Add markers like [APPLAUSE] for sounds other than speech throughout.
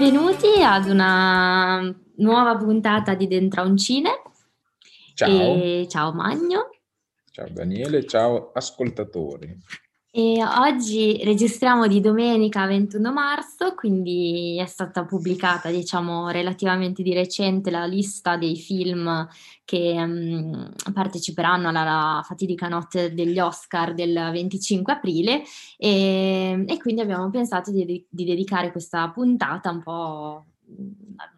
Benvenuti ad una nuova puntata di Dentro a un Cine. Ciao. E ciao Magno. Ciao Daniele, ciao ascoltatori. E oggi registriamo di domenica 21 marzo, quindi è stata pubblicata, diciamo, relativamente di recente la lista dei film che um, parteciperanno alla, fatidica notte degli Oscar del 25 aprile e, e quindi abbiamo pensato di, di, dedicare questa puntata un po' a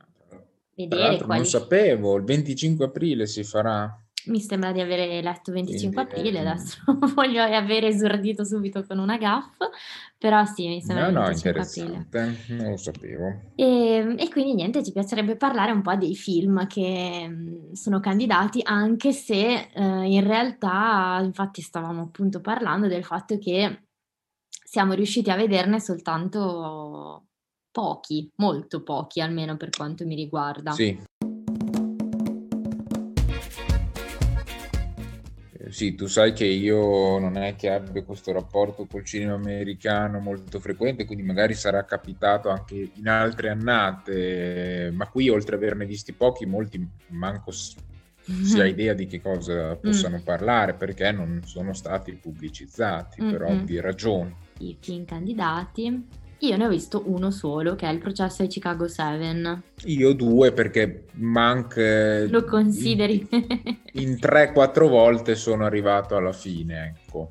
vedere quali... Non sapevo, il 25 aprile si farà. Mi sembra di aver letto 25 Quindi, aprile, ehm... adesso [LAUGHS] voglio aver esordito subito con una gaffa, però sì, mi sembra no, 25 no, aprile. Non lo sapevo. E, ehm, e, quindi niente, ci piacerebbe parlare un po' dei film che mh, sono candidati, anche se eh, in realtà, infatti stavamo appunto parlando del fatto che siamo riusciti a vederne soltanto pochi, molto pochi almeno per quanto mi riguarda. Sì, sì, tu sai che io non è che abbia questo rapporto col cinema americano molto frequente, quindi magari sarà capitato anche in altre annate, ma qui oltre ad averne visti pochi, molti manco si ha idea di che cosa possano mm. parlare perché non sono stati pubblicizzati mm-hmm. per ovvie ragioni. I film candidati io ne ho visto uno solo, che è il processo ai Chicago 7. Io due perché Mank... Lo consideri? In 3-4 volte sono arrivato alla fine, ecco.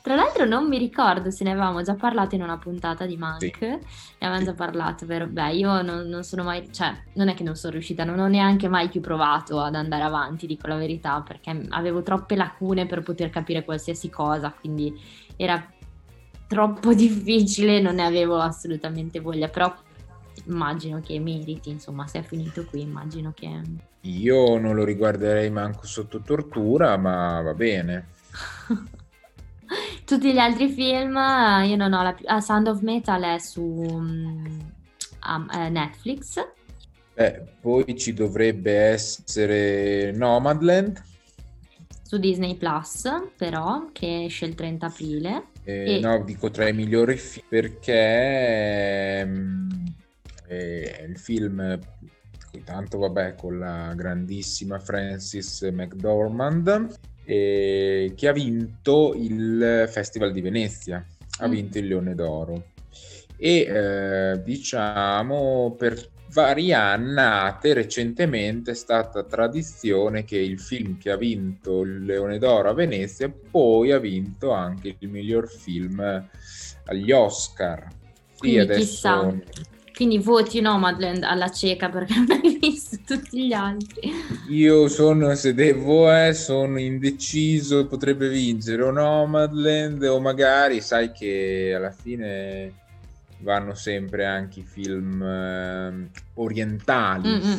Tra l'altro non mi ricordo se ne avevamo già parlato in una puntata di Mank, sì. ne avevamo già parlato, vero? Beh, io non, non, sono mai, cioè, non è che non sono riuscita, non ho neanche mai più provato ad andare avanti, dico la verità, perché avevo troppe lacune per poter capire qualsiasi cosa, quindi era troppo [LAUGHS] difficile, non ne avevo assolutamente voglia, però immagino che meriti, insomma, se è finito qui, immagino che... Io non lo riguarderei manco sotto tortura, ma va bene. [LAUGHS] Tutti gli altri film, io non ho la più... Ah, Sound of Metal è su um, Netflix. Eh, poi ci dovrebbe essere Nomadland. Su Disney Plus, però, che esce il 30 aprile. Eh, e... No, dico tra i migliori film perché ehm, è il film, tanto vabbè, con la grandissima Frances McDormand, eh, che ha vinto il Festival di Venezia, ha mm. vinto il Leone d'Oro. E eh, diciamo per varie annate recentemente è stata tradizione che il film che ha vinto il Leone d'Oro a Venezia poi ha vinto anche il miglior film agli Oscar. Quindi adesso... chissà. Quindi voti Nomadland alla cieca perché non hai [LAUGHS] visto tutti gli altri. Io sono, se devo, eh, sono indeciso, potrebbe vincere o Nomadland o magari, sai che alla fine vanno sempre anche i film eh, orientali. Mm-hmm.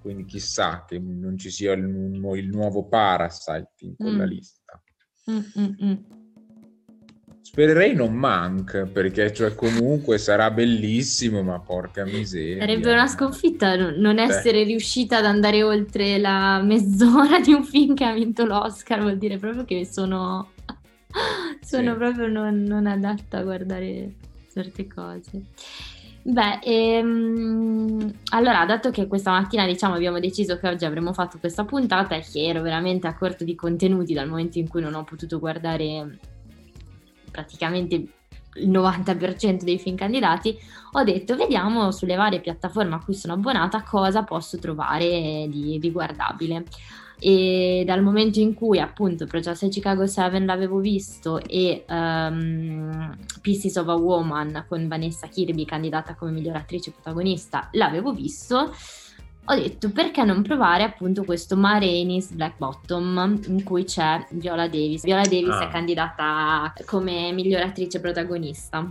Quindi chissà che non ci sia il, il nuovo Parasite in quella mm. lista. Mm-mm. Spererei non manca perché cioè, comunque sarà bellissimo, ma porca miseria. Sarebbe una sconfitta non essere Beh. riuscita ad andare oltre la mezz'ora [LAUGHS] di un film che ha vinto l'Oscar, vuol dire proprio che sono, [LAUGHS] sono sì. proprio non, non adatta a guardare certe cose. Beh, ehm, allora, dato che questa mattina diciamo abbiamo deciso che oggi avremmo fatto questa puntata e che ero veramente a corto di contenuti dal momento in cui non ho potuto guardare praticamente il 90% dei film candidati, ho detto vediamo sulle varie piattaforme a cui sono abbonata cosa posso trovare di, di guardabile e dal momento in cui appunto Processo Chicago 7 l'avevo visto e um, Pieces of a Woman con Vanessa Kirby candidata come miglior attrice protagonista l'avevo visto ho detto perché non provare appunto questo Ma Rainey's Black Bottom in cui c'è Viola Davis Viola Davis ah. è candidata come miglior attrice protagonista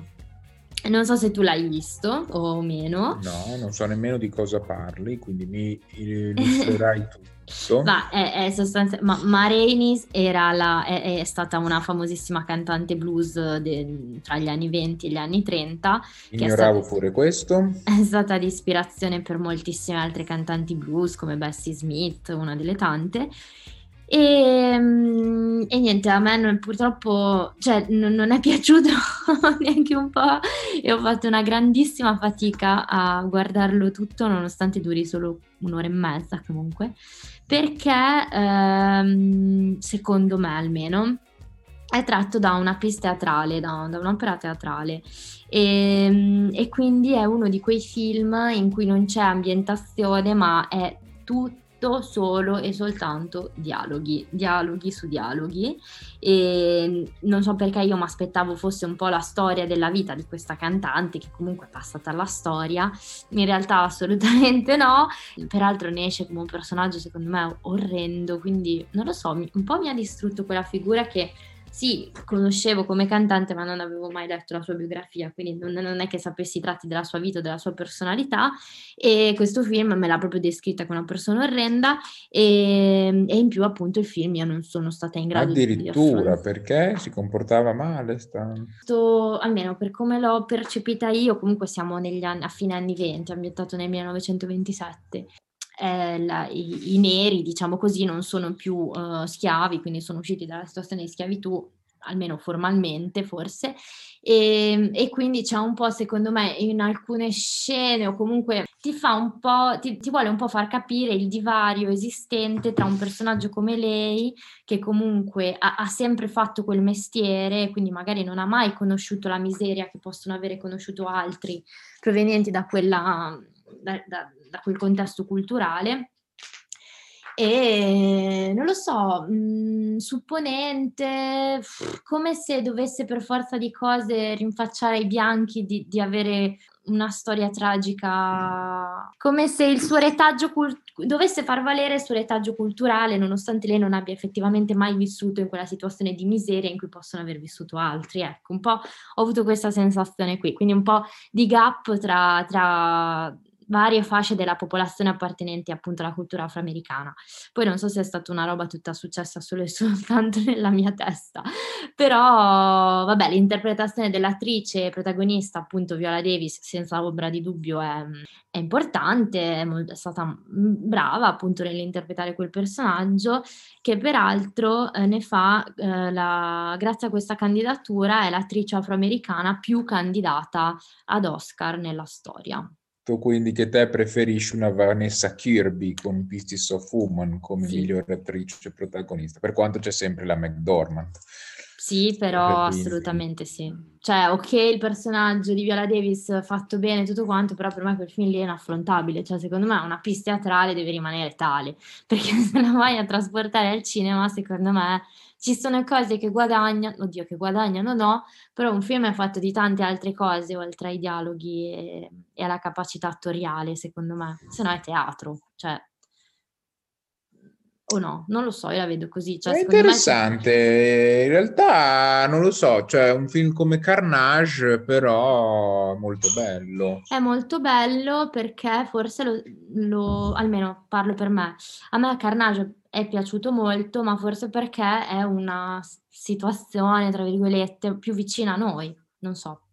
non so se tu l'hai visto o meno. No, non so nemmeno di cosa parli, quindi mi [LAUGHS] illustrerai tutto. Ma è, è sostanzialmente. Ma, Ma la, è, è, stata una famosissima cantante blues de, tra gli anni 20 e gli anni 30. Ignoravo stata, pure questo. [LAUGHS] È stata di ispirazione per moltissime altre cantanti blues come Bessie Smith, una delle tante E, mm, e, niente, a me non, purtroppo cioè, non, non, è [LAUGHS] piaciuto [LAUGHS] neanche un po' e ho fatto una grandissima fatica a guardarlo tutto, nonostante duri solo un'ora e mezza comunque, perché ehm, secondo me almeno è tratto da una pista teatrale, da, da un'opera teatrale. E, mm, e quindi è uno di quei film in cui non c'è ambientazione ma è tutto solo e soltanto dialoghi, dialoghi su dialoghi. E non so perché io mi aspettavo fosse un po' la storia della vita di questa cantante che comunque è passata alla storia, in realtà assolutamente no, peraltro ne esce come un personaggio secondo me orrendo, quindi non lo so, un po' mi ha distrutto quella figura che sì, conoscevo come cantante, ma non avevo mai letto la sua biografia, quindi non, non, è che sapessi i tratti della sua vita o della sua personalità. E questo film me l'ha proprio descritta come una persona orrenda. E, e in più, appunto, il film io non sono stata in grado Addirittura, di. Addirittura perché si comportava male? Sta... Almeno per come l'ho percepita io, comunque siamo negli anni, a fine anni 20, ambientato nel 1927 eh, la, i, i, neri, diciamo così, non sono più uh, schiavi, quindi sono usciti dalla situazione di schiavitù, almeno formalmente forse, e, e, quindi c'è un po', secondo me, in alcune scene o comunque ti fa un po', ti, ti, vuole un po' far capire il divario esistente tra un personaggio come lei, che comunque ha, ha sempre fatto quel mestiere, quindi magari non ha mai conosciuto la miseria che possono avere conosciuto altri provenienti da quella... Da, da, da quel contesto culturale e non lo so, mh, supponente, come se dovesse per forza di cose rinfacciare ai bianchi di, di avere una storia tragica, come se il suo retaggio cult- dovesse far valere il suo retaggio culturale, nonostante lei non abbia effettivamente mai vissuto in quella situazione di miseria in cui possono aver vissuto altri. Ecco, un po' ho avuto questa sensazione qui, quindi un po' di gap tra, tra varie fasce della popolazione appartenenti appunto alla cultura afroamericana. Poi non so se è stata una roba tutta successa solo e [LAUGHS] soltanto nella mia testa, però vabbè, l'interpretazione dell'attrice protagonista, appunto Viola Davis, senza ombra di dubbio è, è importante, è, molto, è, stata brava appunto nell'interpretare quel personaggio, che peraltro eh, ne fa, eh, la, grazie a questa candidatura, è l'attrice afroamericana più candidata ad Oscar nella storia quindi che te preferisci una Vanessa Kirby con Pieces of Woman come sì. migliore attrice protagonista, per quanto c'è sempre la McDormand. Sì, però quindi... assolutamente sì. Cioè, ok, il personaggio di Viola Davis fatto bene tutto quanto, però per me quel film lì è inaffrontabile. Cioè, secondo me una pista teatrale deve rimanere tale, [LAUGHS] perché se la vai a trasportare al cinema, secondo me ci sono cose che guadagnano, oddio che guadagnano no, però un film è fatto di tante altre cose oltre ai dialoghi e, e alla capacità attoriale, secondo me, se no è teatro, cioè o no? Non lo so, io la vedo così. Cioè, è interessante, me... in realtà non lo so, cioè un film come Carnage però molto bello. È molto bello perché forse lo, lo almeno parlo per me, a me Carnage è piaciuto molto, ma forse perché è una situazione, tra virgolette, più vicina a noi, non so.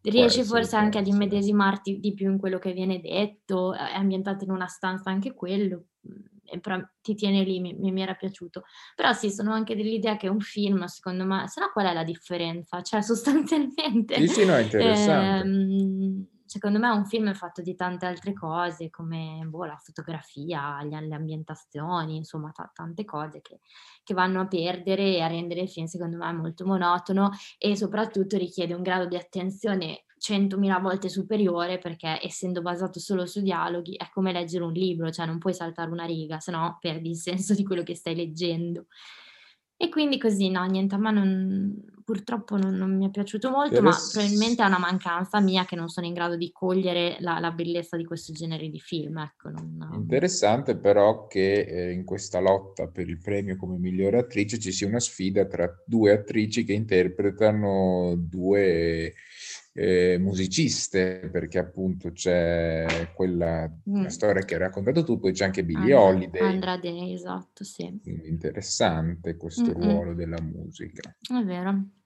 Riesci forse anche ad immedesimarti di più in quello che viene detto, è ambientato in una stanza anche quello, mm, però ti tiene lì, mi, mi, era piaciuto. Però sì, sono anche dell'idea che un film, secondo me, se no qual è la differenza? Cioè, [LAUGHS] sostanzialmente... Sì, sì, no, è interessante. Ehm, secondo me un film è fatto di tante altre cose, come boh, la fotografia, le, le ambientazioni, insomma, t- tante cose che, che, vanno a perdere e a rendere il film, secondo me, molto monotono e soprattutto richiede un grado di attenzione centomila volte superiore perché essendo basato solo su dialoghi è come leggere un libro, cioè non puoi saltare una riga, se no perdi il senso di quello che stai leggendo. E quindi così, no, niente, a me non, purtroppo non, non mi è piaciuto molto, ma probabilmente è una mancanza mia che non sono in grado di cogliere la, la bellezza di questo genere di film. Ecco, non... Interessante però che eh, in questa lotta per il premio come migliore attrice ci sia una sfida tra due attrici che interpretano due eh, musiciste, perché appunto c'è quella mm. storia che hai raccontato tu, poi c'è anche Billie And- Holiday. Andrade, esatto, sì. Quindi interessante questo Mm-mm. ruolo della musica. È vero.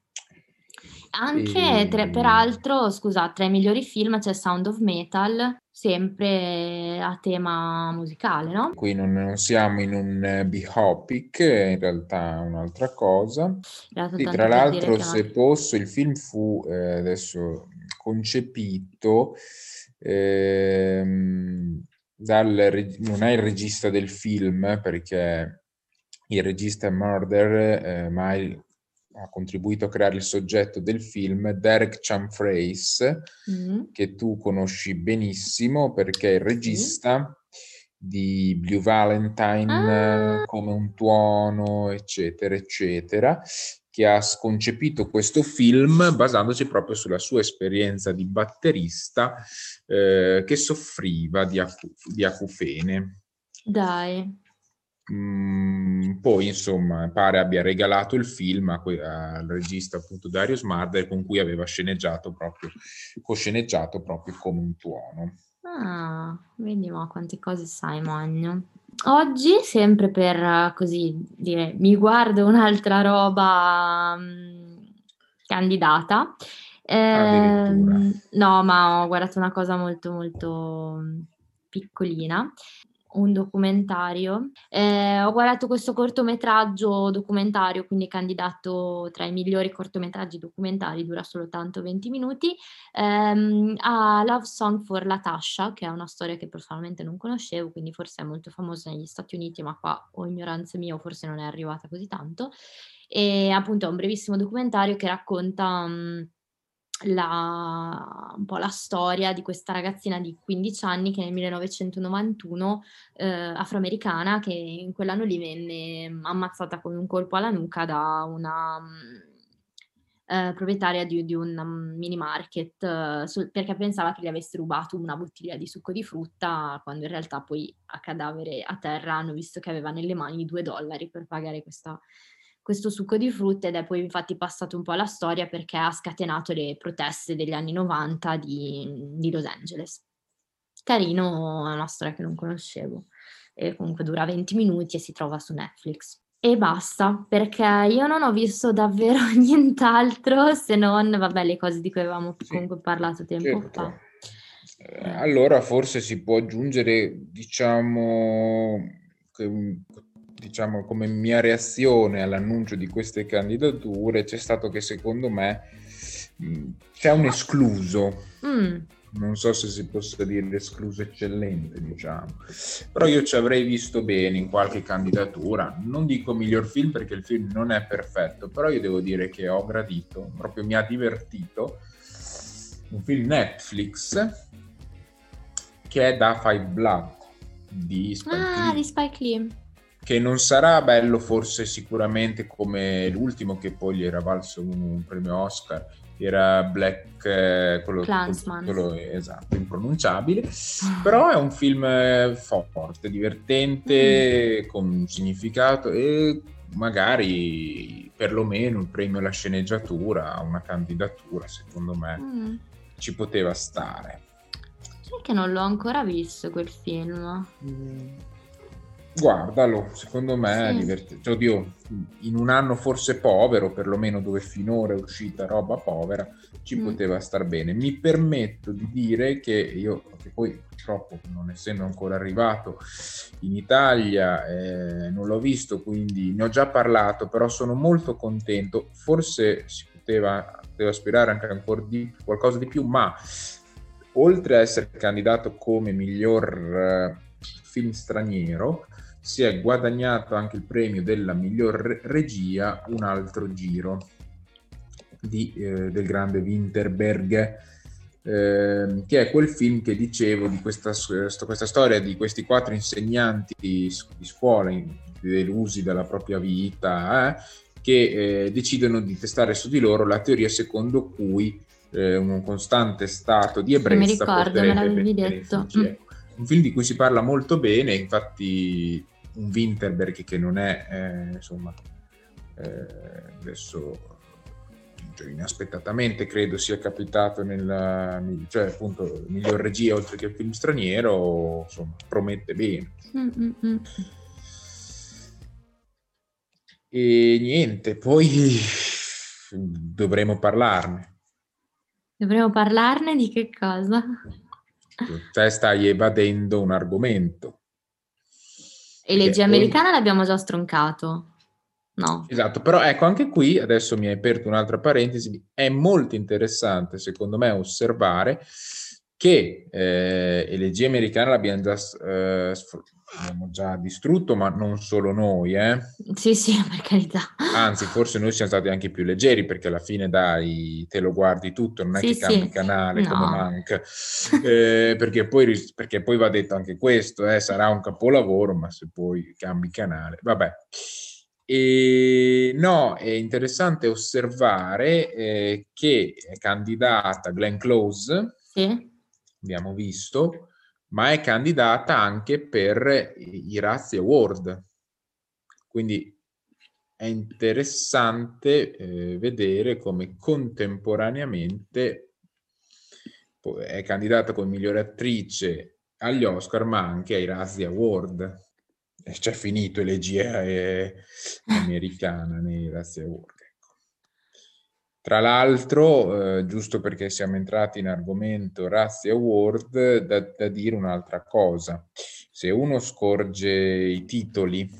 Anche, E... tre- peraltro, scusa, tra i migliori film c'è Sound of Metal, sempre a tema musicale, no? Qui non, non siamo in un eh, biopic, in realtà è un'altra cosa. Sì, tra l'altro, se posso, il film fu eh, adesso concepito ehm, dal non è il regista del film, perché il regista è Murder, eh, ma il- ha contribuito a creare il soggetto del film, Derek Chamfrace, Mm, che tu conosci benissimo perché è il sì. regista di Blue Valentine, Ah, come un tuono, eccetera, eccetera, che ha concepito questo film basandosi proprio sulla sua esperienza di batterista eh, che soffriva di, acu- di acufene. dai. Mm, poi, insomma, pare abbia regalato il film a que- al regista appunto Darius Marder con cui aveva sceneggiato proprio, co-sceneggiato proprio come un tuono. Ah, vedi ma quante cose sai, Magno. Oggi, sempre per eh, così dire, mi guardo un'altra roba mm, candidata. Ehm, no, ma ho guardato una cosa molto molto mm, piccolina, un documentario. Eh, ho guardato questo cortometraggio documentario, quindi candidato tra i migliori cortometraggi documentari, dura soltanto 20 minuti ehm, a Love Song for Latasha, che è una storia che personalmente non conoscevo, quindi forse è molto famosa negli Stati Uniti, ma qua o ignoranza mia o forse non è arrivata così tanto. E appunto è un brevissimo documentario che racconta mm, la- un po' la storia di questa ragazzina di 15 anni che nel 1991, eh, afroamericana, che in quell'anno lì venne mm, ammazzata con un colpo alla nuca da una mm, eh, proprietaria di, di un mini market eh, sul- perché pensava che gli avesse rubato una bottiglia di succo di frutta, quando in realtà poi a cadavere a terra hanno visto che aveva nelle mani due dollari per pagare questa- questo succo di frutta ed è poi infatti passato un po' alla storia perché ha scatenato le proteste degli anni 90 di, di Los Angeles. Carino, è una storia che non conoscevo e comunque dura 20 minuti e si trova su Netflix. E basta, perché io non ho visto davvero [LAUGHS] nient'altro se non, vabbè, le cose di cui avevamo comunque parlato tempo certo. fa. Eh, allora forse si può aggiungere, diciamo, che- diciamo, come mia reazione all'annuncio di queste candidature c'è stato che secondo me mh, c'è un escluso, mm, non so se si possa dire escluso eccellente, diciamo, però io ci avrei visto bene in qualche candidatura, non dico miglior film perché il film non è perfetto, però io devo dire che ho gradito, proprio mi ha divertito. Un film Netflix che è Da Five Blood di Spike Ah, Lee, di Spike Lee. Che non sarà bello forse sicuramente come l'ultimo che poi gli era valso un, un premio Oscar, era Black, eh, quello, quello- esatto, impronunciabile, però è un film eh, forte, divertente, con un significato e magari perlomeno il premio alla sceneggiatura, una candidatura, secondo me Mm. ci poteva stare. Sai che non l'ho ancora visto quel film. Guardalo, secondo me è Sì. divertente. Oddio, in un anno forse povero, perlomeno dove finora è uscita roba povera, ci Mm. poteva star bene. Mi permetto di dire che io, che poi purtroppo non essendo ancora arrivato in Italia, eh, non l'ho visto, quindi ne ho già parlato, però sono molto contento. Forse si poteva, poteva aspirare anche ancora di qualcosa di più, ma oltre a essere candidato come miglior eh, film straniero, si è guadagnato anche il premio della miglior re- regia un altro giro di, eh, del grande Winterberg, ehm, che è quel film che dicevo di questa, questa storia di questi quattro insegnanti di, scuola delusi dalla propria vita, eh, che eh, decidono di testare su di loro la teoria secondo cui eh, un costante stato di mi ebbrezza ricordo, me l'avevi detto. Mm. Un film di cui si parla molto bene, infatti un Winterberg che non è, eh, insomma, eh, adesso cioè, inaspettatamente credo sia capitato nella, cioè appunto miglior regia oltre che film straniero, insomma, promette bene. Mm, mm, mm. E niente, poi dovremo parlarne. Dovremmo parlarne di che cosa? Te stai evadendo un argomento. E legge americana poi... l'abbiamo già stroncato. No. Esatto, però ecco anche qui, adesso mi hai aperto un'altra parentesi, è molto interessante secondo me osservare che eh, elegia americana l'abbiamo già, eh, abbiamo già distrutto, ma non solo noi. Eh. Sì, sì, [LAUGHS] per carità. Anzi, forse noi siamo stati anche più leggeri perché alla fine, dai, te lo guardi tutto, non è sì, che cambi sì. canale no. come manca. Eh, perché, poi, perché, poi, va detto anche questo, eh, sarà un capolavoro, ma se poi cambi canale, vabbè. E no, è interessante osservare eh, che è candidata Glenn Close, sì. Abbiamo visto, ma è candidata anche per i Razzi Award. Quindi è interessante eh, vedere come contemporaneamente è candidata come migliore attrice agli Oscar, ma anche ai Razzi Award c'è finito elegia e americana nei Razzi Award. Tra l'altro, eh, giusto perché siamo entrati in argomento Razzi Award, da, da dire un'altra cosa. Se uno scorge i titoli,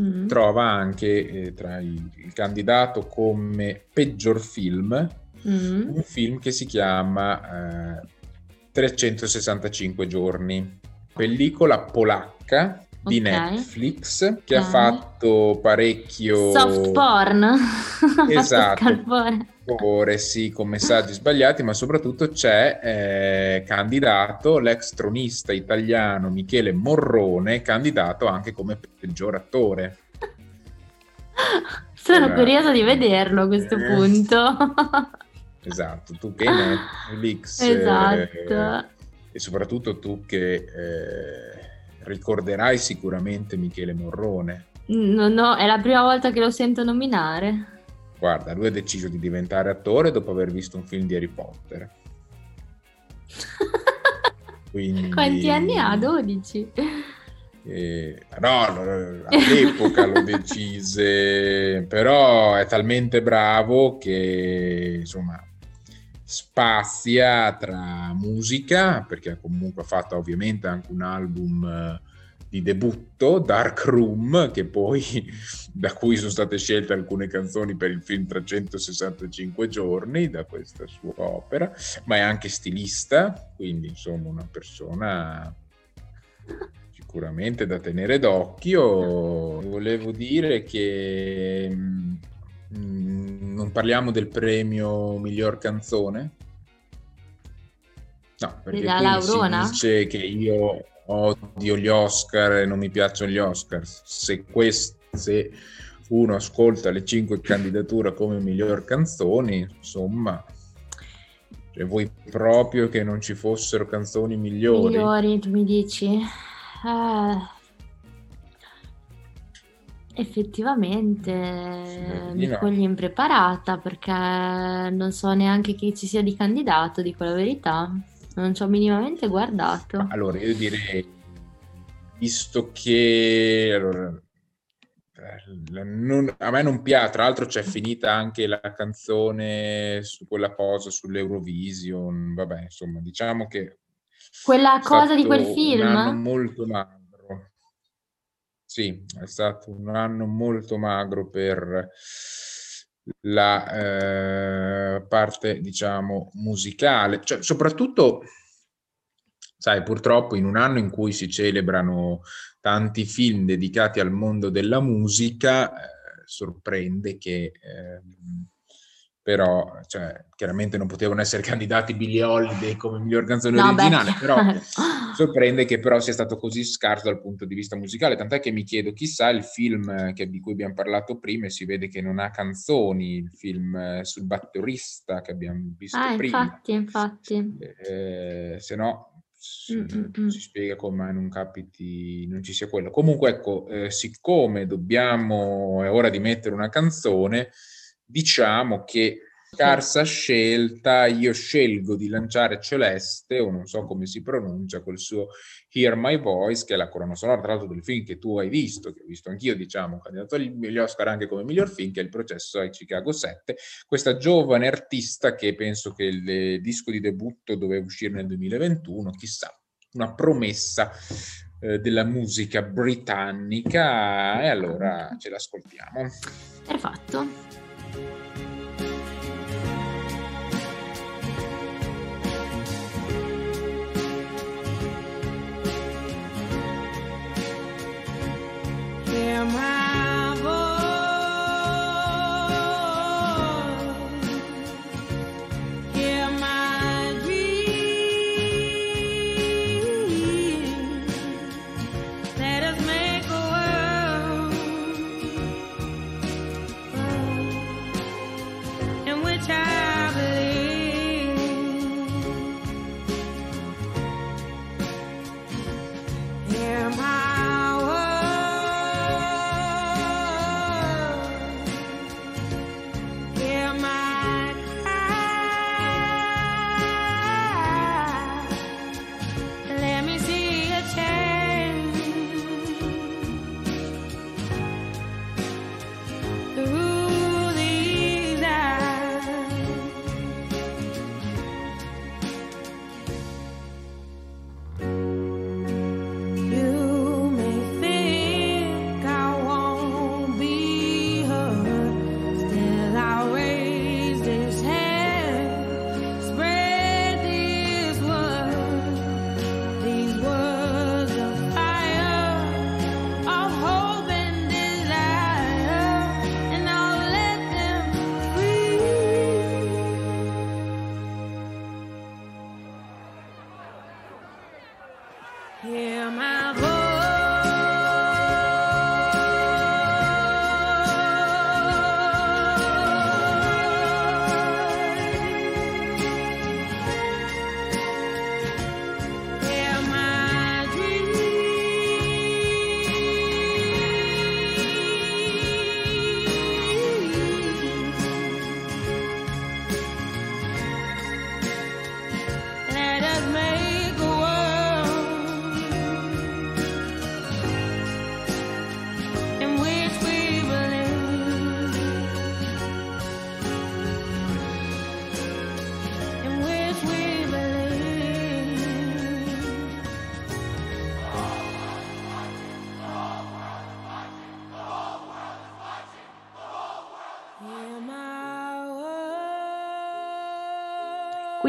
mm. trova anche eh, tra i, il candidato come peggior film mm. un film che si chiama eh, 365 giorni, pellicola polacca di okay. Netflix che okay. ha fatto parecchio soft porn? [LAUGHS] Esatto. Ore sì con messaggi sbagliati ma soprattutto c'è eh, candidato l'ex tronista italiano Michele Morrone candidato anche come peggior attore. [LAUGHS] Sono allora, curiosa di vederlo a questo eh, punto. [LAUGHS] Esatto tu che Netflix esatto. eh, e soprattutto tu che eh, ricorderai sicuramente Michele Morrone. No, no, è la prima volta che lo sento nominare. Guarda, lui ha deciso di diventare attore dopo aver visto un film di Harry Potter. [LAUGHS] Quindi... Quanti anni ha? 12? Eh, no, all'epoca lo [LAUGHS] decise, però è talmente bravo che insomma spazia tra musica, perché comunque ha fatto ovviamente anche un album eh, di debutto, Dark Room, che poi [LAUGHS] da cui sono state scelte alcune canzoni per il film 365 giorni da questa sua opera, ma è anche stilista, quindi insomma una persona sicuramente da tenere d'occhio. Volevo dire che mm, non parliamo del premio miglior canzone? No, perché qui si dice che io odio gli Oscar e non mi piacciono gli Oscar. Se, quest- se uno ascolta le cinque candidature come miglior canzoni, insomma, cioè, vuoi proprio che non ci fossero canzoni migliori? Migliori, tu mi dici? Eh Effettivamente mi no. cogli impreparata perché non so neanche chi ci sia di candidato, dico la verità. Non ci ho minimamente guardato. Allora, io direi, visto che allora, eh, non, a me non piace, tra l'altro c'è finita anche la canzone su quella cosa sull'Eurovision, vabbè, insomma, diciamo che... Quella cosa di quel film? molto magro. Sì, è stato un anno molto magro per la eh, parte, diciamo, musicale, cioè, soprattutto, sai, purtroppo in un anno in cui si celebrano tanti film dedicati al mondo della musica, eh, sorprende che eh, però cioè, chiaramente non potevano essere candidati Billie Holiday come miglior canzone no, originale, beh. però [LAUGHS] sorprende che però sia stato così scarso dal punto di vista musicale, tant'è che mi chiedo chissà il film che, di cui abbiamo parlato prima e si vede che non ha canzoni, il film eh, sul batterista che abbiamo visto ah, prima. infatti, infatti. Eh, se no si, mm, si, spiega come non capiti, non ci sia quello. Comunque ecco, eh, siccome dobbiamo, è ora di mettere una canzone, diciamo che Scarsa scelta, io scelgo di lanciare Celeste, o non so come si pronuncia, col suo Hear My Voice, che è la colonna sonora, tra l'altro, del film che tu hai visto, che ho visto anch'io, diciamo, candidato agli Oscar anche come miglior film, che è il processo ai Chicago 7. Questa giovane artista che penso che il disco di debutto doveva uscire nel 2021, chissà, una promessa eh, della musica britannica e allora ce l'ascoltiamo. Perfetto.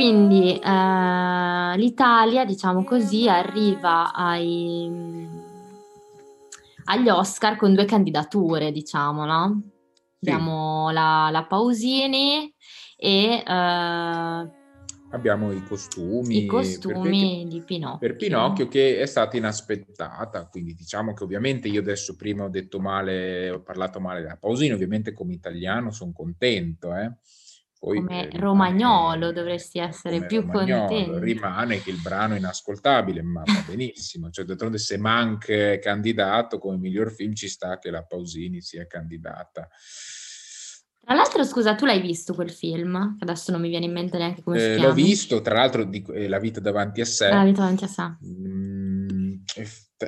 Quindi eh, l'Italia, diciamo così, arriva ai, agli Oscar con due candidature, diciamo, no? Sì. Abbiamo la, la, Pausini e... Eh, Abbiamo i costumi. I costumi di Pinocchio. Per Pinocchio che è stata inaspettata, quindi diciamo che ovviamente io adesso prima ho detto male, ho parlato male della Pausini, ovviamente come italiano sono contento, eh poi, come eh, romagnolo dovresti essere più contento. Rimane che il brano è inascoltabile, ma va benissimo. Cioè, d'altronde se Mank è candidato come miglior film ci sta che la Pausini sia candidata. Tra l'altro, scusa, tu l'hai visto quel film? Adesso non mi viene in mente neanche come eh, si chiama. L'ho visto, tra l'altro, di, eh, La vita davanti a sé. La vita davanti a sé. Mm,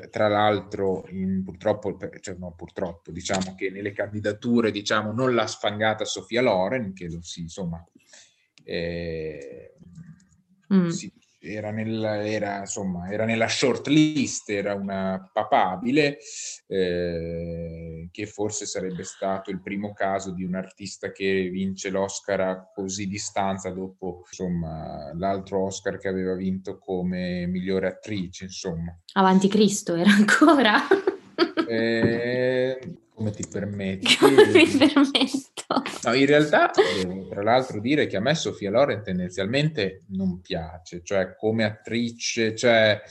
tra l'altro, in, purtroppo, cioè no, purtroppo, diciamo che nelle candidature, diciamo, non l'ha sfangata Sofia Loren, che lo si, insomma, eh, mm. si era, nella, era, insomma, era nella short list, era una papabile, eh, che forse sarebbe stato il primo caso di un artista che vince l'Oscar a così distanza dopo insomma, l'altro Oscar che aveva vinto come migliore attrice. Insomma. Avanti Cristo era ancora. eh, come ti permetti? Come mi permetto? No, in realtà devo tra l'altro dire che a me Sofia Loren tendenzialmente non piace, cioè come attrice, cioè...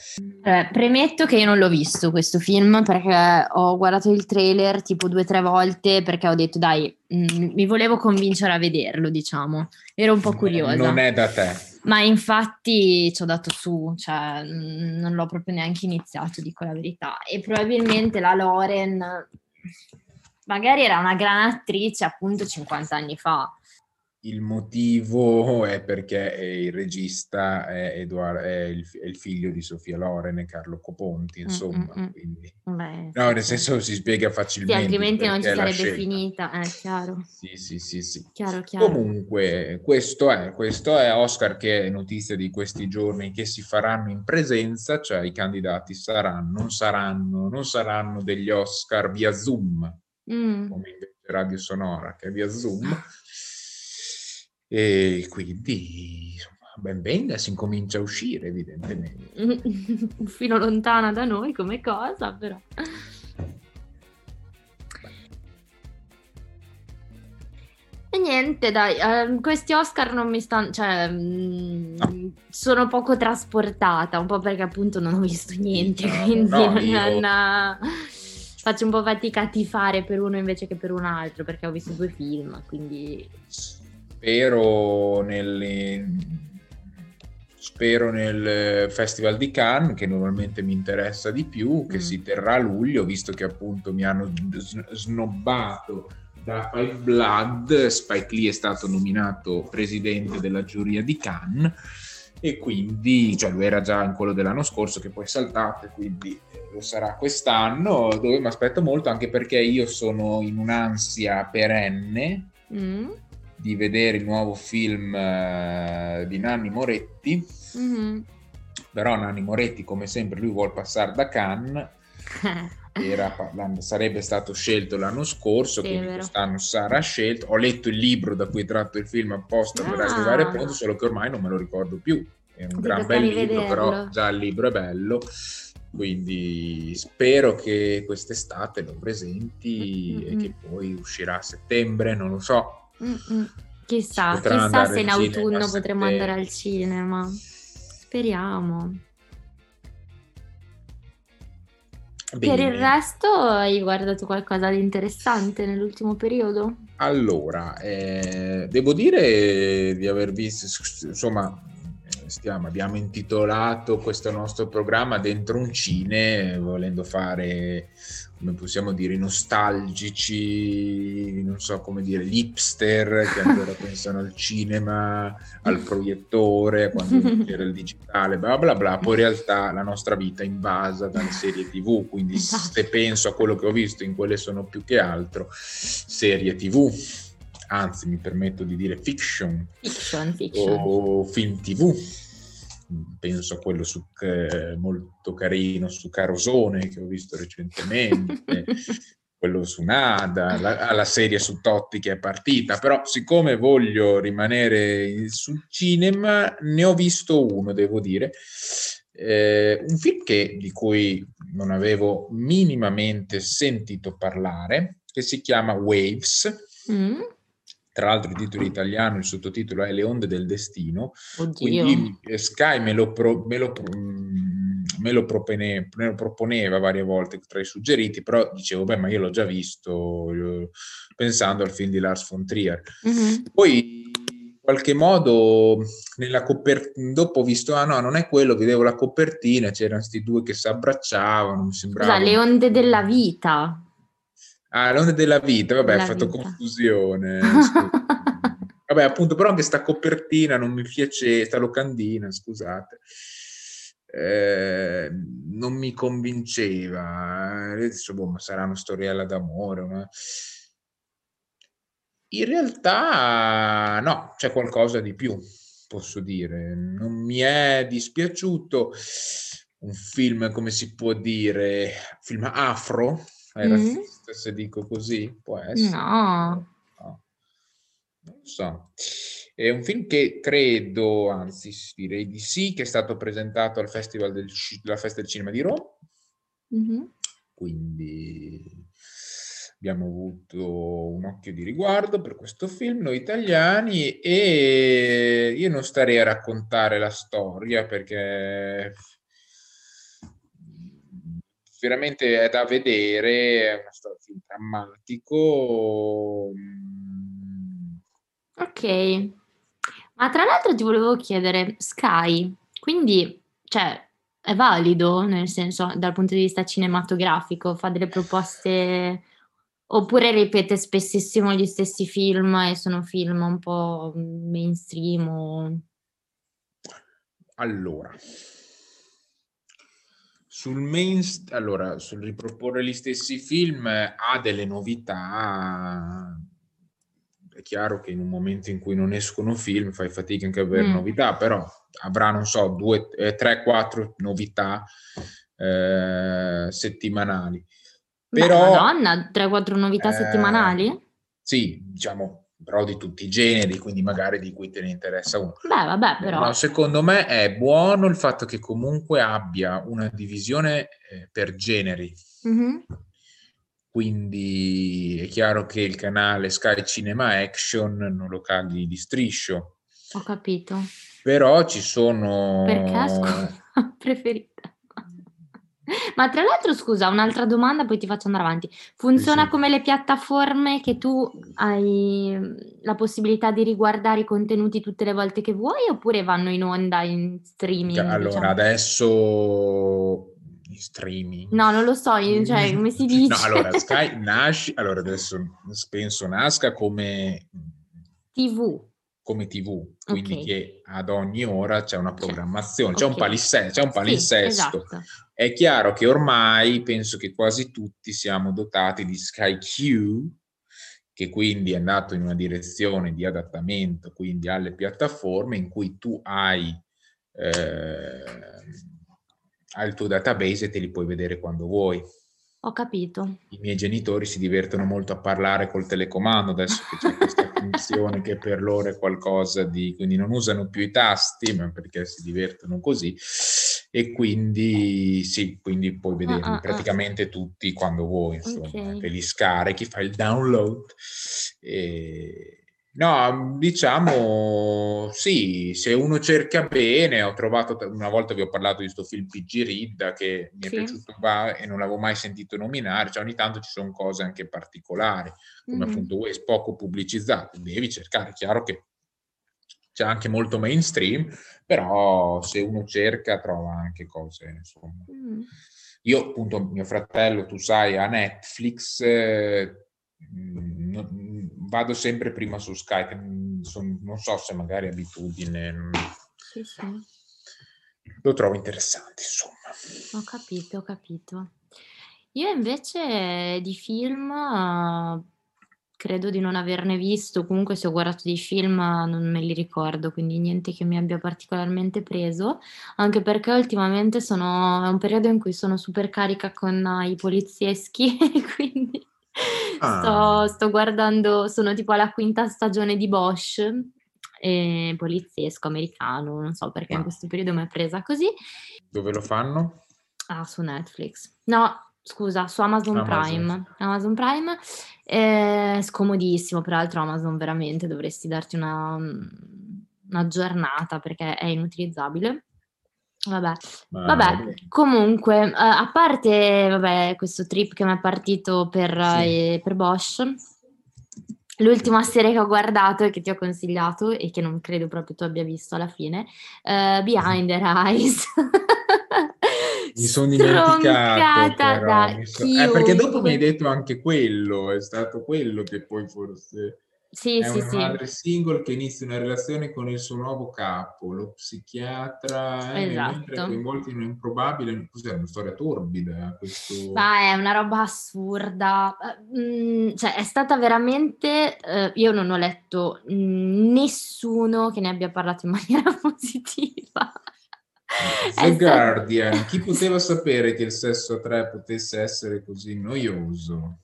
Eh, premetto che io non l'ho visto questo film perché ho guardato il trailer tipo due o tre volte perché ho detto dai, mh, mm, mi volevo convincere a vederlo, diciamo. Ero un po' curiosa. Non è da te. Ma infatti ci ho dato su, cioè mm, non l'ho proprio neanche iniziato, dico la verità. E probabilmente la Loren magari era una gran attrice appunto 50 anni fa. il motivo è perché il regista è, Eduard, è, il, è il, figlio di Sofia Loren e Carlo Coponti, mm, insomma. Mm-mm. Quindi... Beh, no, nel senso si spiega facilmente. Sì, altrimenti non ci sarebbe finita, è eh, chiaro. Sì, sì, sì, sì. Chiaro, chiaro. Comunque, questo è, questo è Oscar che è notizia di questi giorni che si faranno in presenza, cioè i candidati saranno, non saranno, non saranno degli Oscar via Zoom, mm. come invece Radio Sonora, che è via Zoom. E quindi, insomma, ben venga, si incomincia a uscire, evidentemente. [LAUGHS] Un filo lontana da noi come cosa, però. E niente, dai, uh, questi Oscar non mi stanno, cioè, mh, no. sono poco trasportata, un po' perché appunto non ho visto niente, no, quindi no, io... faccio un po' fatica a tifare per uno invece che per un altro, perché ho visto due film, quindi spero nelle, spero nel Festival di Cannes che normalmente mi interessa di più che mm. si terrà a luglio visto che appunto mi hanno snobbato da Five Blood Spike Lee è stato nominato presidente della giuria di Cannes e quindi cioè lui era già in quello dell'anno scorso che poi è saltato quindi lo sarà quest'anno dove mi aspetto molto anche perché io sono in un'ansia perenne mm di vedere il nuovo film uh, di Nanni Moretti. Mm-hmm. Però Nanni Moretti, come sempre, lui vuole passare da Cannes. [LAUGHS] Era, sarebbe stato scelto l'anno scorso, sì, quindi quest'anno sarà scelto. Ho letto il libro da cui è tratto il film apposta ah. per arrivare pronto, solo che ormai non me lo ricordo più. È un Ti gran bel libro, vederlo. però già il libro è bello. Quindi spero che quest'estate lo presenti mm-hmm. e che poi uscirà a settembre, non lo so. Mm-mm. Chissà, chissà se in autunno potremo andare al cinema. Speriamo. Bene. Per il resto hai guardato qualcosa di interessante nell'ultimo periodo? Allora, eh, devo dire di aver visto, insomma, stiamo, abbiamo intitolato questo nostro programma Dentro un Cine, volendo fare come possiamo dire, nostalgici, non so come dire, gli hipster che ancora [LAUGHS] pensano al cinema, al proiettore, quando c'era il digitale, bla bla bla, poi in realtà la nostra vita è invasa dalle serie tv, quindi esatto. se penso a quello che ho visto, in quelle sono più che altro serie tv, anzi mi permetto di dire fiction, fiction, fiction. o film tv penso a quello su, eh, molto carino su Carosone che ho visto recentemente, [LAUGHS] quello su Nada, la, la, serie su Totti che è partita, però siccome voglio rimanere sul cinema ne ho visto uno, devo dire, eh, un film che, di cui non avevo minimamente sentito parlare, che si chiama Waves. Mm tra l'altro il titolo italiano, il sottotitolo è Le onde del destino, Oddio. quindi Sky me lo, pro, me, lo, me, lo propone, me lo, proponeva varie volte tra i suggeriti, però dicevo, beh, ma io l'ho già visto pensando al film di Lars von Trier. Mm-hmm. Poi in qualche modo nella copertina, dopo ho visto, ah no, non è quello, vedevo la copertina, c'erano questi due che si abbracciavano, mi sembrava... Scusa, le onde della vita. Ah, l'onda della vita, vabbè, ho fatto confusione. [LAUGHS] vabbè, appunto, però anche sta copertina non mi piace, sta locandina, scusate. Eh, non mi convinceva. Adesso, boh, ma sarà una storiella d'amore. Ma... In realtà, no, c'è qualcosa di più, posso dire. Non mi è dispiaciuto un film, come si può dire, film afro, è mm. razzista se dico così? Può essere. No. no. Non lo so. È un film che credo, anzi direi di sì, che è stato presentato al Festival del, della Festa del Cinema di Roma. Mm-hmm. Quindi abbiamo avuto un occhio di riguardo per questo film, noi italiani, e io non starei a raccontare la storia perché veramente è da vedere, è storia film drammatico. Mm. Ok, ma tra l'altro ti volevo chiedere, Sky, quindi, cioè, è valido, nel senso, dal punto di vista cinematografico, fa delle proposte Oppure ripete spessissimo gli stessi film e sono film un po' mainstream o... Allora, sul main, allora, sul riproporre gli stessi film ha delle novità. È chiaro che in un momento in cui non escono film fai fatica anche a avere mm. novità, però avrà, non so, due, eh, tre, quattro novità eh, settimanali. Però, Madonna, 3-4 novità eh, settimanali? Sì, diciamo, però di tutti i generi, quindi magari di cui te ne interessa uno. Beh, vabbè, però. No, secondo me è buono il fatto che comunque abbia una divisione eh, per generi. Mm-hmm. Quindi è chiaro che il canale Sky Cinema Action non lo caghi di striscio. Ho capito. Però ci sono... Perché? Scusa, [LAUGHS] preferita. Ma tra l'altro, scusa, un'altra domanda, poi ti faccio andare avanti. Funziona sì, come le piattaforme che tu hai la possibilità di riguardare i contenuti tutte le volte che vuoi oppure vanno in onda in streaming? Allora, diciamo? adesso in streaming. No, non lo so, cioè, come si [LAUGHS] dice? No, allora, Sky [LAUGHS] nasce, allora adesso penso nasca come TV come TV, quindi okay. che ad ogni ora c'è una programmazione, c'è, okay. un, palinsesto, c'è un palinsesto. Sì, esatto. È chiaro che ormai penso che quasi tutti siamo dotati di Sky Q, che quindi è andato in una direzione di adattamento quindi alle piattaforme in cui tu hai, eh, hai il tuo database e te li puoi vedere quando vuoi. Ho capito. I miei genitori si divertono molto a parlare col telecomando adesso che c'è questa [LAUGHS] funzione che per loro è qualcosa di... quindi non usano più i tasti, ma perché si divertono così. E quindi sì, quindi puoi vederli ah, ah, ah. praticamente ah. tutti quando vuoi, insomma, okay. te li scarichi, fai il download e No, diciamo sì, se uno cerca bene, ho trovato, una volta vi ho parlato di questo film PG Ridda che mi è sì. piaciuto va, e non l'avevo mai sentito nominare, cioè ogni tanto ci sono cose anche particolari, come mm-hmm. appunto Waze, poco pubblicizzate, devi cercare, è chiaro che c'è anche molto mainstream, però se uno cerca trova anche cose, insomma. Mm. Io appunto, mio fratello, tu sai, a Netflix... Eh, vado sempre prima su Skype, son, non so se magari abitudine. Sì, sì. Lo trovo interessante, insomma. Ho capito, ho capito. Io invece di film uh, credo di non averne visto, comunque se ho guardato dei film non me li ricordo, quindi niente che mi abbia particolarmente preso, anche perché ultimamente sono, è un periodo in cui sono super carica con uh, i polizieschi, [LAUGHS] quindi Ah. Sto, sto, guardando, sono tipo alla quinta stagione di Bosch, eh, poliziesco americano, non so perché ah. in questo periodo mi è presa così. Dove lo fanno? Ah, su Netflix. No, scusa, su Amazon, Amazon. Prime. Amazon Prime. Eh, scomodissimo, peraltro Amazon veramente dovresti darti una, una giornata perché è inutilizzabile. Vabbè, vabbè, comunque, uh, a parte vabbè, questo trip che mi è partito per, sì. eh, per Bosch, l'ultima serie che ho guardato e che ti ho consigliato e che non credo proprio tu abbia visto alla fine, uh, Behind the Eyes. [LAUGHS] mi sono dimenticato però, mi so... eh, perché dopo mi hai detto anche quello, è stato quello che poi forse sì, è sì, una sì. madre single che inizia una relazione con il suo nuovo capo, lo psichiatra, eh, esatto. mentre coinvolti in un improbabile, cos'è una storia torbida questo... Ma è una roba assurda, mm, cioè è stata veramente, eh, io non ho letto nessuno che ne abbia parlato in [LAUGHS] maniera positiva. The Guardian, chi poteva sapere che il sesso a tre potesse essere così noioso?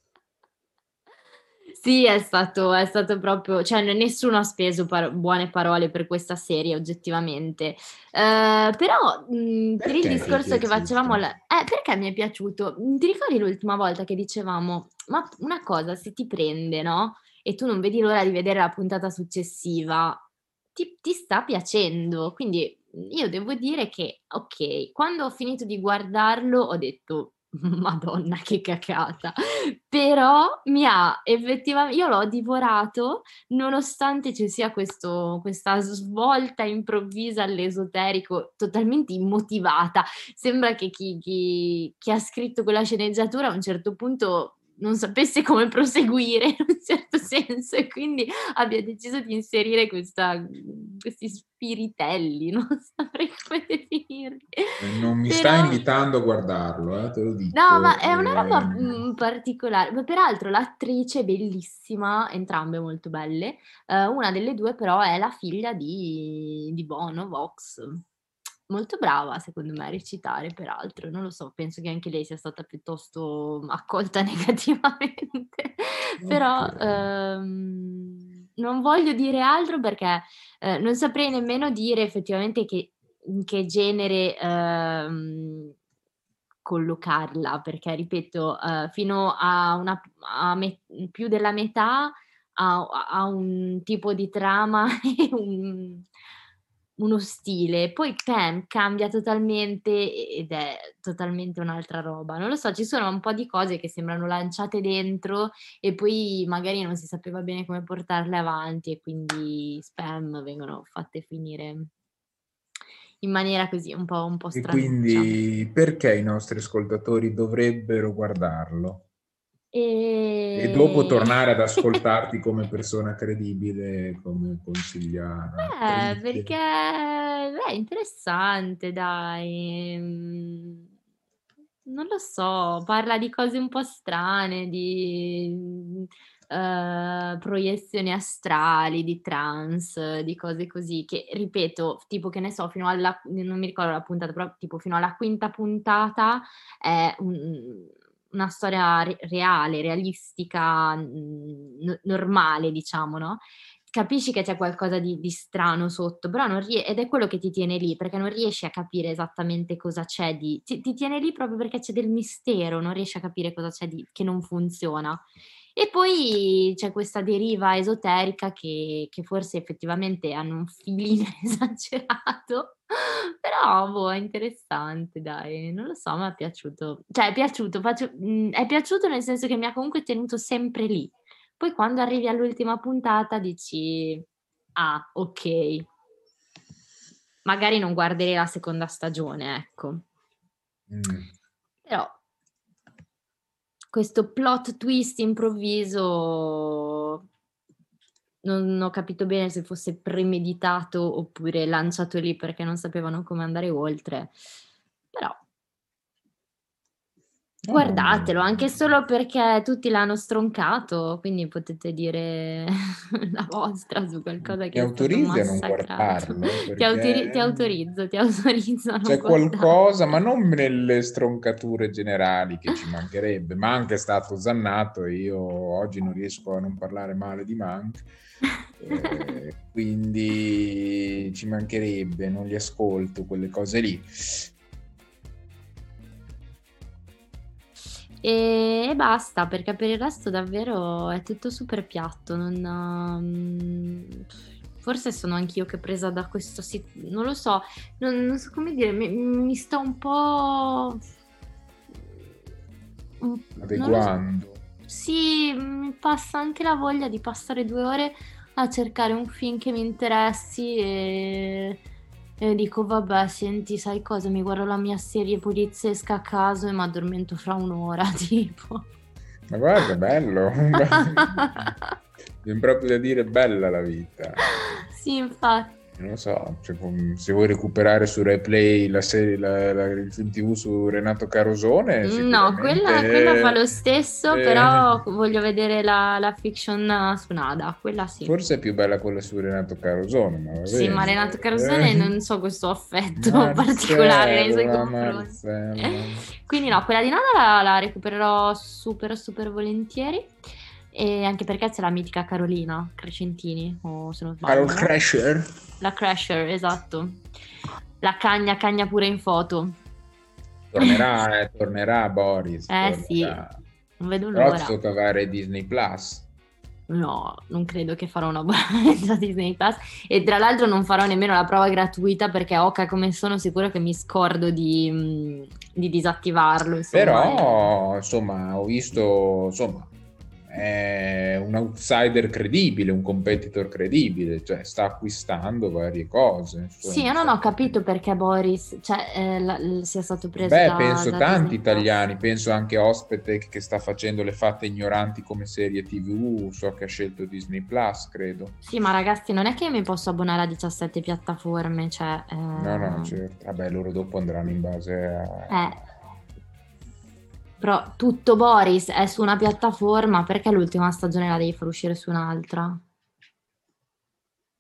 Sì, è stato, è stato proprio, cioè nessuno ha speso par- buone parole per questa serie oggettivamente, uh, però mh, mhmm, per il discorso che facevamo, la- eh, perché mi è piaciuto? Mhmm, ti ricordi l'ultima volta che dicevamo, ma una cosa se ti prende, no? E tu non vedi l'ora di vedere la puntata successiva, ti, ti sta piacendo, quindi io devo dire che, ok, quando ho finito di guardarlo ho detto [LAUGHS] Madonna che cacata, però mi ha effettivamente, io l'ho divorato nonostante ci sia questo, questa svolta improvvisa all'esoterico totalmente immotivata. Sembra che chi, chi, chi ha scritto quella sceneggiatura a un certo punto non sapesse come proseguire [LAUGHS] in un certo senso e quindi abbia deciso di inserire questa, questi spiritelli, [LAUGHS] non saprei come definirli. Non mi Però... sta invitando a guardarlo, eh, te lo dico. No, ma è una roba eh... particolare. Ma peraltro l'attrice è bellissima, entrambe molto belle. Uh, una delle due però è la figlia di, di Bono, Vox molto brava secondo me a recitare, peraltro, non lo so, penso che anche lei sia stata piuttosto accolta [LAUGHS] negativamente, però ehm, non voglio dire altro perché eh, non saprei nemmeno dire effettivamente che, in che genere ehm, collocarla, perché ripeto, eh, fino a, una, a me, più della metà ha, ha un tipo di trama [LAUGHS] e un uno stile, poi Pam cambia totalmente ed è totalmente un'altra roba. Non lo so, ci sono un po' di cose che sembrano lanciate dentro e poi magari non si sapeva bene come portarle avanti e quindi spam vengono fatte finire in maniera così un po', un po strana. Quindi perché i nostri ascoltatori dovrebbero guardarlo? E... e... dopo [LAUGHS] tornare ad ascoltarti come persona credibile, come consigliare. Eh, perché è interessante, dai. Mm, non lo so, parla di cose un po' strane, di uh, proiezioni astrali, di trance, di cose così, che ripeto, tipo che ne so, fino alla, non mi ricordo la puntata, però tipo fino alla quinta puntata è un una storia re- reale, realistica, n- normale, diciamo, no? Capisci che c'è qualcosa di, di strano sotto, però non rie- ed è quello che ti tiene lì, perché non riesci a capire esattamente cosa c'è di... Ti, ti tiene lì proprio perché c'è del mistero, non riesci a capire cosa c'è di... che non funziona. E poi c'è questa deriva esoterica che, che forse effettivamente hanno un filino [LAUGHS] esagerato, però boh, è interessante, dai, non lo so, mi è piaciuto. Cioè, è piaciuto, faccio, mh, mm, è piaciuto nel senso che mi ha comunque tenuto sempre lì. Poi quando arrivi all'ultima puntata dici, ah, ok, magari non guarderei la seconda stagione, ecco. Mm. Però questo plot twist improvviso non ho capito bene se fosse premeditato oppure lanciato lì perché non sapevano come andare oltre, però Guardatelo, anche solo perché tutti l'hanno stroncato, quindi potete dire [LAUGHS] la vostra su qualcosa che ti autorizzi a non guardarlo. [LAUGHS] Ti, autori- ti, autorizzo, ti autorizzo. C'è qualcosa, ma non nelle stroncature generali che ci mancherebbe. Mank è stato zannato e io oggi non riesco a non parlare male di Mank. Eh, [LAUGHS] quindi ci mancherebbe, non li ascolto quelle cose lì. E, basta, perché per il resto davvero è tutto super piatto. Non, um, forse sono anch'io che presa da questo sito, non lo so, non, non so come dire, mi, mi sta un po'... adeguando. So. Sì, mi passa anche la voglia di passare due ore a cercare un film che mi interessi e e dico, vabbè, senti, sai cosa? Mi guardo la mia serie poliziesca a caso e mi addormento fra un'ora, [LAUGHS] tipo. Ma guarda, bello. Viene proprio da dire bella la vita. Sì, infatti non lo so, cioè, se vuoi recuperare su replay la serie, la, la, il film tv su Renato Carosone. No, quella, quella, fa lo stesso, eh, però voglio vedere la, la, fiction su Nada, quella sì. Forse è più bella quella su Renato Carosone. Ma sì, ma Renato Carosone eh. non so questo affetto [LAUGHS] Marcello, particolare nei suoi confronti. [LAUGHS] Quindi no, quella di Nada la, la recupererò super super volentieri. E anche perché c'è la mitica Carolina Crescentini, o se non sbaglio. Carol Crasher? La Crasher, esatto. La cagna, cagna pure in foto. Tornerà, [LAUGHS] eh, tornerà Boris. Eh tornerà. sì, non vedo l'ora. Però tocca avere Disney Plus. No, non credo che farò una buona [LAUGHS] Disney Plus e tra l'altro non farò nemmeno la prova gratuita perché oca come sono sicuro che mi scordo di, di disattivarlo. Insomma. Però, insomma, ho visto, insomma, è un outsider credibile, un competitor credibile, cioè sta acquistando varie cose. Sì, io non ho capito perché Boris cioè, eh, la, sia stato preso Beh, da, penso da tanti italiani, penso anche Ospetec che sta facendo le fatte ignoranti come serie TV, so che ha scelto Disney Plus, credo. Sì, ma ragazzi, non è che mi posso abbonare a 17 piattaforme, cioè... Eh... No, no, certo. Vabbè, loro dopo andranno in base a... Eh però tutto Boris è su una piattaforma, perché l'ultima stagione la devi far uscire su un'altra?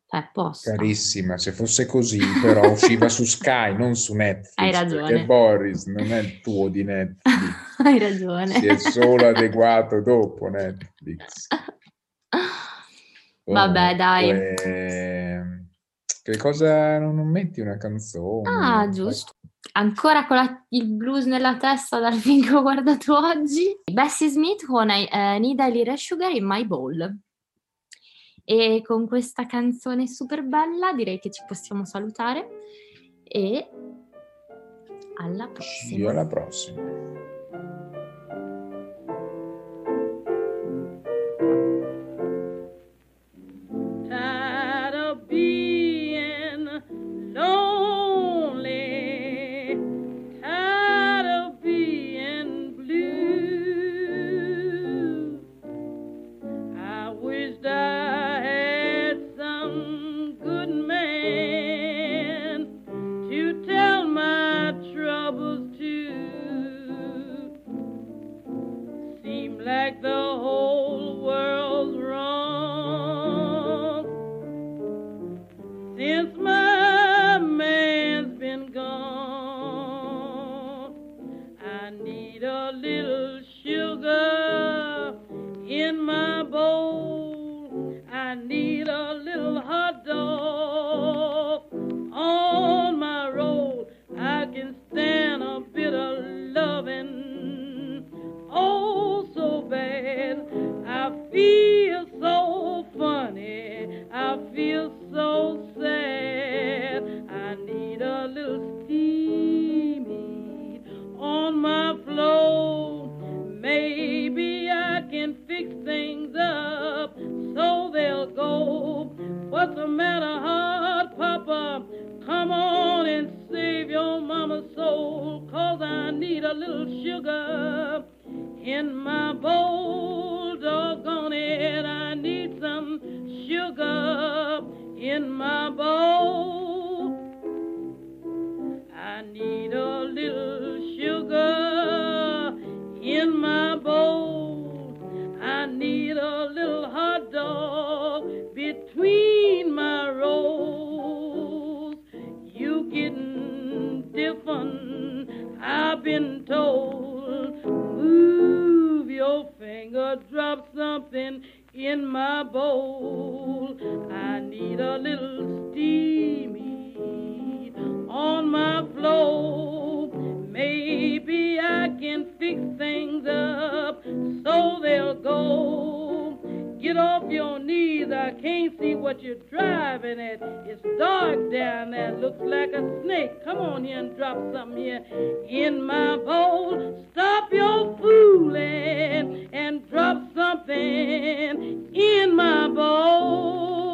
Cioè, posso. Carissima, se fosse così, però usciva su Sky, non su Netflix. Hai ragione. Perché Boris non è il tuo di Netflix. [LAUGHS] Hai ragione. Si è solo adeguato dopo Netflix. [LAUGHS] Vabbè, dai. Che cosa non metti una canzone? Ah, giusto ancora con la, il blues nella testa dal [LAUGHS] film che ho guardato oggi. Bessie Smith con eh, Need a Sugar in My Bowl. E con questa canzone super bella direi che ci possiamo salutare e alla prossima. Sì, alla prossima. snake. Come on here and drop something here in my bowl. Stop your fooling and drop something in my bowl.